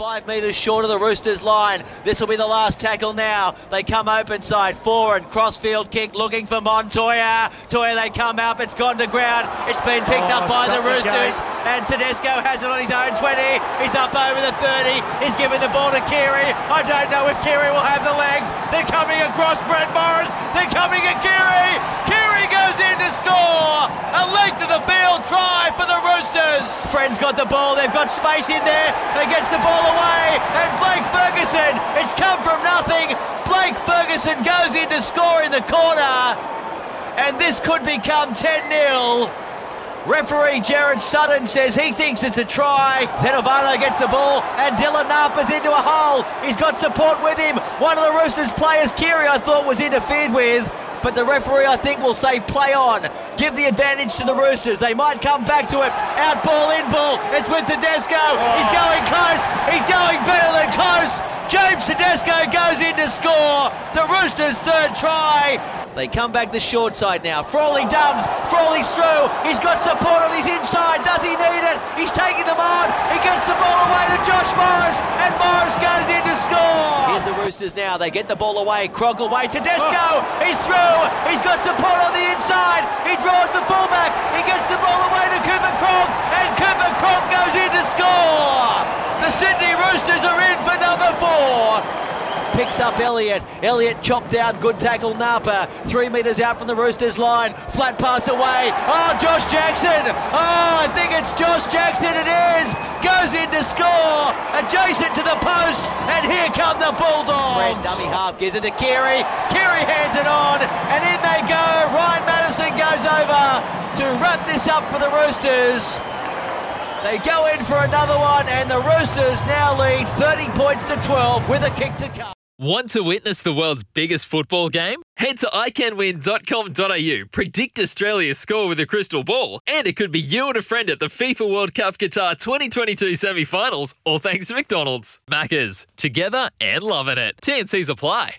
Five metres short of the Roosters line. This will be the last tackle now. They come open side. Forward. Crossfield kick looking for Montoya. Toya, they come up. It's gone to ground. It's been picked Oh, up by the shot the Roosters. And Tedesco has it on his own 20. He's up over the 30. He's giving the ball to Keary. I don't know if Keary will have the legs. They're coming across Brett Morris. They're coming at Keary. Keary goes in to score. A length of the field try for the Roosters. Friends got the ball. They've got space in there. They gets the ball away. And Blake Ferguson. It's come from nothing. Blake Ferguson goes in to score in the corner. And this could become 10 0. Referee Gerard Sutton says he thinks it's a try. Tetevano gets the ball and Dylan Napa's into a hole. He's got support with him. One of the Roosters players, Keary, I thought was interfered with. But the referee, I think, will say play on. Give the advantage to the Roosters. They might come back to it. Out ball, in ball. It's with Tedesco. He's James Tedesco goes in to score. The Roosters' third try. They come back the short side now. Frawley dubs. Frawley's through. He's got support on his inside. Does he need it? He's taking them on. He gets the ball away to Josh Morris. And Morris goes in to score. Here's the Roosters now. They get the ball away. Cronk away. Tedesco. He's through. He's got support on the inside. He draws the fullback. He gets the ball away to Cooper Cronk. And Cooper Cronk goes in to score. The Sydney picks up Elliott. Elliott chopped down, good tackle Napa. Three metres out from the Roosters line. Flat pass away. Oh, Josh Jackson. Oh, I think it's Josh Jackson. It is. Goes in to score. Adjacent to the post. And here come the Bulldogs. Red dummy half gives it to Keary. Keary hands it on. And in they go. Ryan Matterson goes over to wrap this up for the Roosters. They go in for another one, and the Roosters now lead 30 points to 12 with a kick to come. Want to witness the world's biggest football game? Head to iCanWin.com.au, predict Australia's score with a crystal ball, and it could be you and a friend at the FIFA World Cup Qatar 2022 semi finals, all thanks to McDonald's. Maccas, together and loving it. TNC's apply.